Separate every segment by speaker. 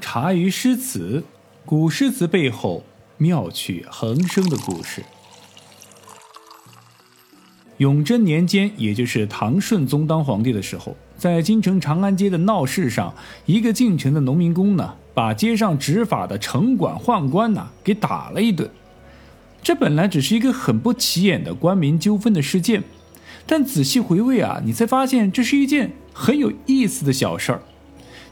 Speaker 1: 茶余诗词，古诗词背后妙趣横生的故事。永贞年间，也就是唐顺宗当皇帝的时候，在京城长安街的闹市上，一个进城的农民工呢，把街上执法的城管宦官呢给打了一顿。这本来只是一个很不起眼的官民纠纷的事件，但仔细回味啊，你才发现这是一件很有意思的小事儿。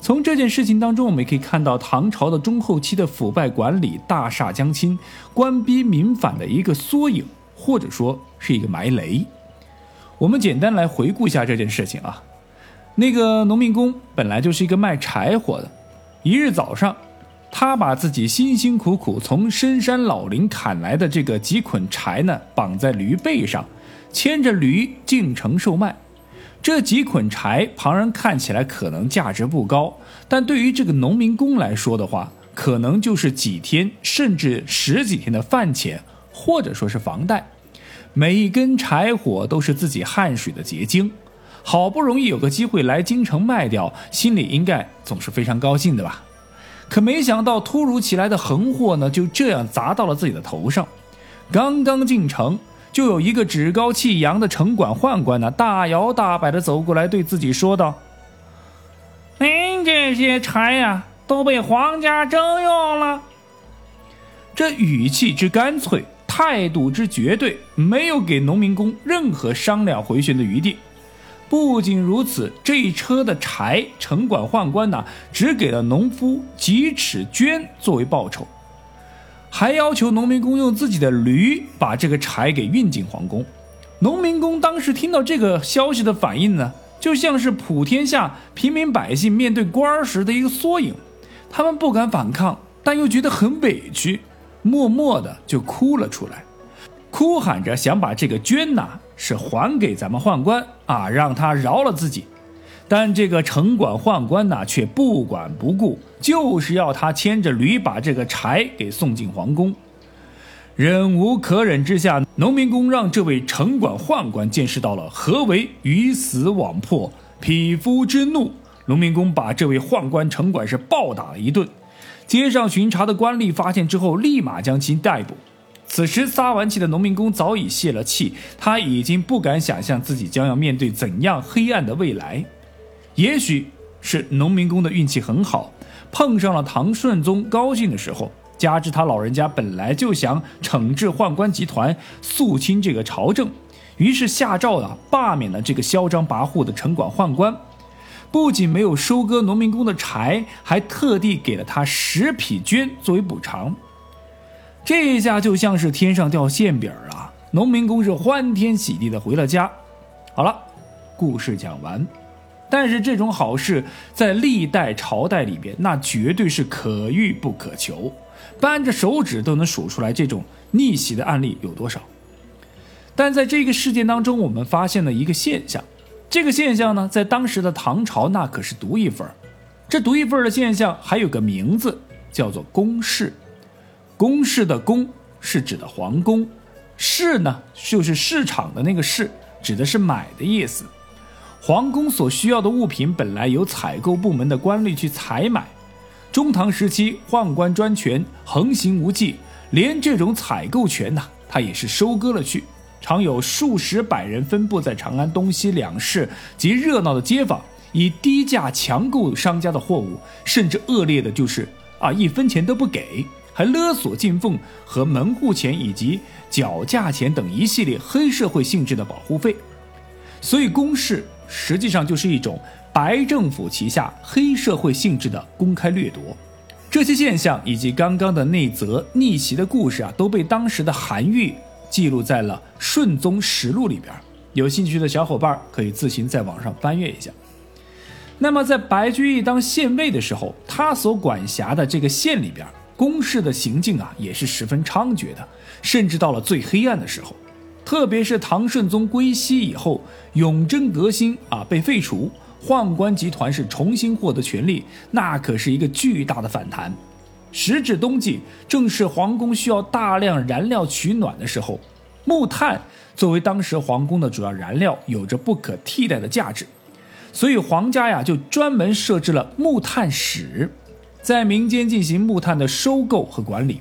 Speaker 1: 从这件事情当中，我们可以看到唐朝的中后期的腐败管理、大厦将倾、官逼民反的一个缩影，或者说是一个埋雷。我们简单来回顾一下这件事情啊。那个农民工本来就是一个卖柴火的，一日早上，他把自己辛辛苦苦从深山老林砍来的这个几捆柴呢，绑在驴背上，牵着驴进城售卖。这几捆柴，旁人看起来可能价值不高，但对于这个农民工来说的话，可能就是几天甚至十几天的饭钱，或者说是房贷。每一根柴火都是自己汗水的结晶，好不容易有个机会来京城卖掉，心里应该总是非常高兴的吧？可没想到，突如其来的横祸呢，就这样砸到了自己的头上。刚刚进城。就有一个趾高气扬的城管宦官呢，大摇大摆的走过来，对自己说道：“您这些柴呀，都被皇家征用了。”这语气之干脆，态度之绝对，没有给农民工任何商量回旋的余地。不仅如此，这一车的柴，城管宦官呢，只给了农夫几尺绢作为报酬。还要求农民工用自己的驴把这个柴给运进皇宫。农民工当时听到这个消息的反应呢，就像是普天下平民百姓面对官儿时的一个缩影。他们不敢反抗，但又觉得很委屈，默默的就哭了出来，哭喊着想把这个绢呐是还给咱们宦官啊，让他饶了自己。但这个城管宦官呢，却不管不顾，就是要他牵着驴把这个柴给送进皇宫。忍无可忍之下，农民工让这位城管宦官见识到了何为鱼死网破、匹夫之怒。农民工把这位宦官城管是暴打了一顿。街上巡查的官吏发现之后，立马将其逮捕。此时撒完气的农民工早已泄了气，他已经不敢想象自己将要面对怎样黑暗的未来。也许是农民工的运气很好，碰上了唐顺宗高兴的时候，加之他老人家本来就想惩治宦官集团、肃清这个朝政，于是下诏啊，罢免了这个嚣张跋扈的城管宦官，不仅没有收割农民工的柴，还特地给了他十匹绢作为补偿。这一下就像是天上掉馅饼啊，农民工是欢天喜地的回了家。好了，故事讲完。但是这种好事在历代朝代里边，那绝对是可遇不可求，扳着手指都能数出来这种逆袭的案例有多少。但在这个事件当中，我们发现了一个现象，这个现象呢，在当时的唐朝那可是独一份这独一份的现象还有个名字，叫做宫市。宫市的宫是指的皇宫，市呢就是市场的那个市，指的是买的意思。皇宫所需要的物品本来由采购部门的官吏去采买，中唐时期宦官专权横行无忌，连这种采购权呐，他也是收割了去。常有数十百人分布在长安东西两市及热闹的街坊，以低价强购商家的货物，甚至恶劣的就是啊一分钱都不给，还勒索进奉和门户钱以及缴价钱等一系列黑社会性质的保护费。所以公事。实际上就是一种白政府旗下黑社会性质的公开掠夺，这些现象以及刚刚的那则逆袭的故事啊，都被当时的韩愈记录在了《顺宗实录》里边。有兴趣的小伙伴可以自行在网上翻阅一下。那么在白居易当县尉的时候，他所管辖的这个县里边，公事的行径啊，也是十分猖獗的，甚至到了最黑暗的时候。特别是唐顺宗归西以后，永贞革新啊被废除，宦官集团是重新获得权力，那可是一个巨大的反弹。时至冬季，正是皇宫需要大量燃料取暖的时候，木炭作为当时皇宫的主要燃料，有着不可替代的价值，所以皇家呀就专门设置了木炭使。在民间进行木炭的收购和管理。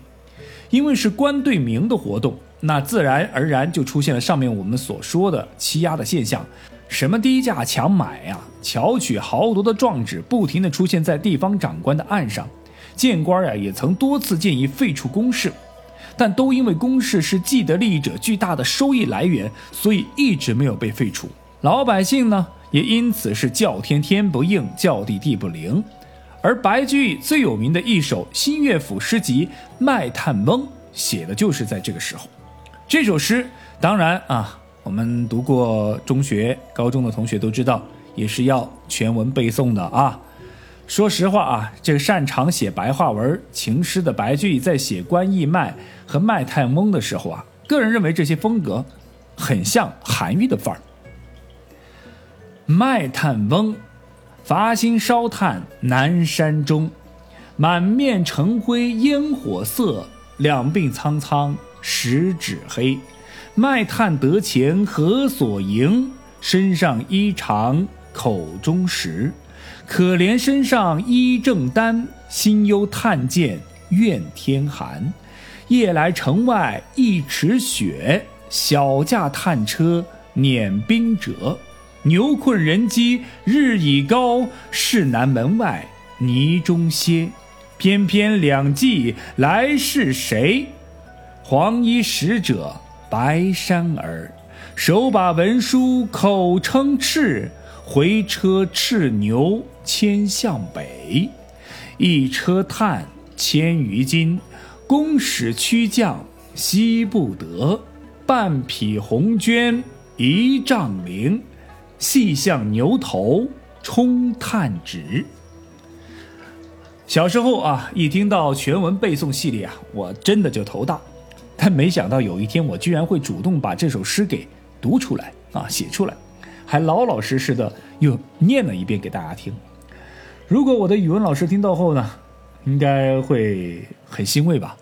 Speaker 1: 因为是官对民的活动，那自然而然就出现了上面我们所说的欺压的现象。什么低价强买呀，巧取豪夺的状纸不停地出现在地方长官的案上。谏官呀也曾多次建议废除公事，但都因为公事是既得利益者巨大的收益来源，所以一直没有被废除。老百姓呢也因此是叫天天不应，叫地地不灵。而白居易最有名的一首新乐府诗集《卖炭翁》，写的就是在这个时候。这首诗当然啊，我们读过中学、高中的同学都知道，也是要全文背诵的啊。说实话啊，这个擅长写白话文情诗的白居易，在写关义卖和卖炭翁的时候啊，个人认为这些风格很像韩愈的范儿。卖炭翁。伐薪烧炭南山中，满面尘灰烟火色，两鬓苍苍十指黑。卖炭得钱何所营？身上衣长口中食。可怜身上衣正单，心忧炭贱怨天寒。夜来城外一尺雪，小驾炭车碾冰辙。牛困人饥日已高，市南门外泥中歇。翩翩两骑来是谁？黄衣使者白衫儿，手把文书口称敕，回车叱牛牵向北。一车炭千余斤，公使驱将惜不得。半匹红绢一丈绫。细向牛头冲炭直。小时候啊，一听到全文背诵系列啊，我真的就头大。但没想到有一天，我居然会主动把这首诗给读出来啊，写出来，还老老实实的又念了一遍给大家听。如果我的语文老师听到后呢，应该会很欣慰吧。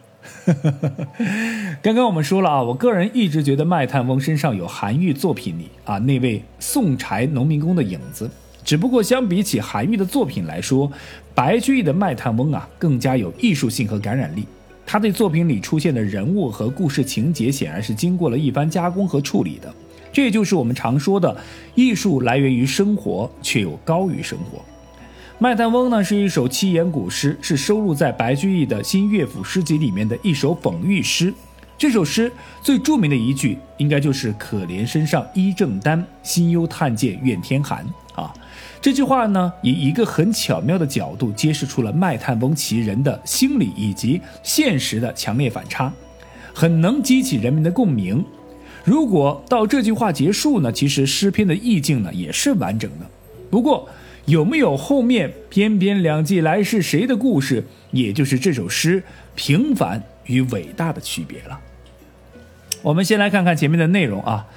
Speaker 1: 刚刚我们说了啊，我个人一直觉得卖炭翁身上有韩愈作品里啊那位送柴农民工的影子。只不过相比起韩愈的作品来说，白居易的卖炭翁啊更加有艺术性和感染力。他对作品里出现的人物和故事情节显然是经过了一番加工和处理的。这也就是我们常说的艺术来源于生活，却又高于生活。《卖炭翁》呢是一首七言古诗，是收录在白居易的新乐府诗集里面的一首讽喻诗。这首诗最著名的一句，应该就是“可怜身上衣正单，心忧炭贱愿天寒”啊。这句话呢，以一个很巧妙的角度揭示出了卖炭翁其人的心理以及现实的强烈反差，很能激起人民的共鸣。如果到这句话结束呢，其实诗篇的意境呢也是完整的。不过，有没有后面翩翩两骑来是谁的故事，也就是这首诗平凡与伟大的区别了。我们先来看看前面的内容啊，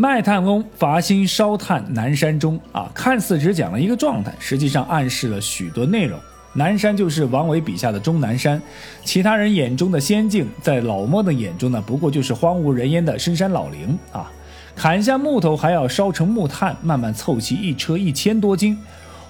Speaker 1: 卖炭翁伐薪烧炭南山中啊，看似只讲了一个状态，实际上暗示了许多内容。南山就是王维笔下的终南山，其他人眼中的仙境，在老莫的眼中呢，不过就是荒无人烟的深山老林啊。砍下木头还要烧成木炭，慢慢凑齐一车一千多斤。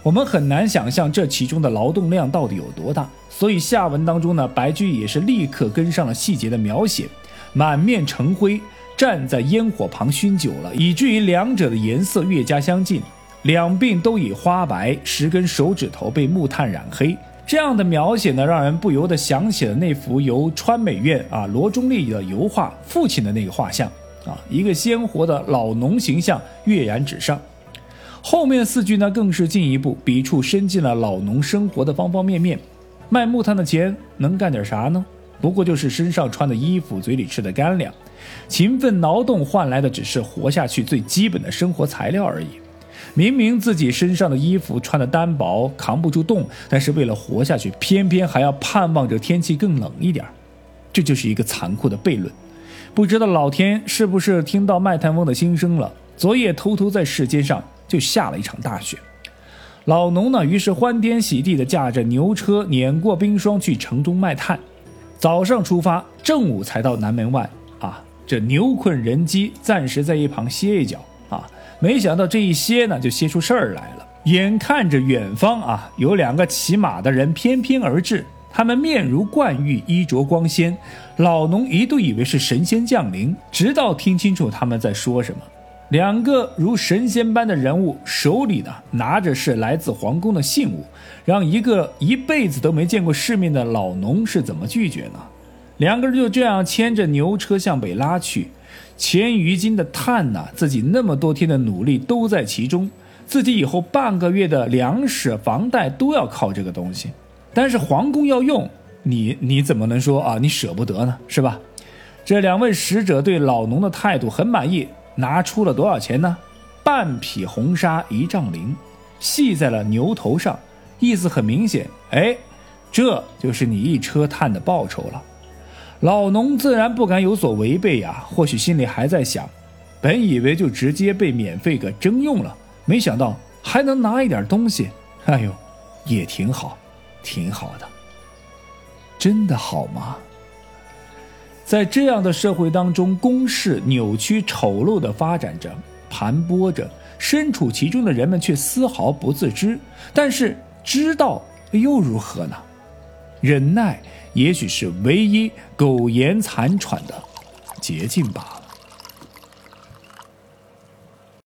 Speaker 1: 我们很难想象这其中的劳动量到底有多大，所以下文当中呢，白居易也是立刻跟上了细节的描写，满面尘灰，站在烟火旁熏酒了，以至于两者的颜色越加相近，两鬓都已花白，十根手指头被木炭染黑。这样的描写呢，让人不由得想起了那幅由川美院啊罗中立的油画父亲的那个画像啊，一个鲜活的老农形象跃然纸上。后面四句呢，更是进一步笔触伸进了老农生活的方方面面。卖木炭的钱能干点啥呢？不过就是身上穿的衣服，嘴里吃的干粮。勤奋劳动换来的只是活下去最基本的生活材料而已。明明自己身上的衣服穿的单薄，扛不住冻，但是为了活下去，偏偏还要盼望着天气更冷一点。这就是一个残酷的悖论。不知道老天是不是听到卖炭翁的心声了？昨夜偷偷在世间上。就下了一场大雪，老农呢，于是欢天喜地地驾着牛车碾过冰霜去城中卖炭。早上出发，正午才到南门外。啊，这牛困人饥，暂时在一旁歇一脚。啊，没想到这一歇呢，就歇出事儿来了。眼看着远方啊，有两个骑马的人翩翩而至，他们面如冠玉，衣着光鲜。老农一度以为是神仙降临，直到听清楚他们在说什么。两个如神仙般的人物手里呢拿着是来自皇宫的信物，让一个一辈子都没见过世面的老农是怎么拒绝呢？两个人就这样牵着牛车向北拉去，千余斤的炭呐，自己那么多天的努力都在其中。自己以后半个月的粮食、房贷都要靠这个东西，但是皇宫要用，你你怎么能说啊？你舍不得呢，是吧？这两位使者对老农的态度很满意，拿出了多少钱呢？半匹红纱一丈绫，系在了牛头上，意思很明显，哎，这就是你一车炭的报酬了。老农自然不敢有所违背呀，或许心里还在想，本以为就直接被免费给征用了。没想到还能拿一点东西，哎呦，也挺好，挺好的。真的好吗？在这样的社会当中，公式扭曲丑陋的发展着，盘剥着，身处其中的人们却丝毫不自知。但是知道又如何呢？忍耐也许是唯一苟延残喘的捷径吧。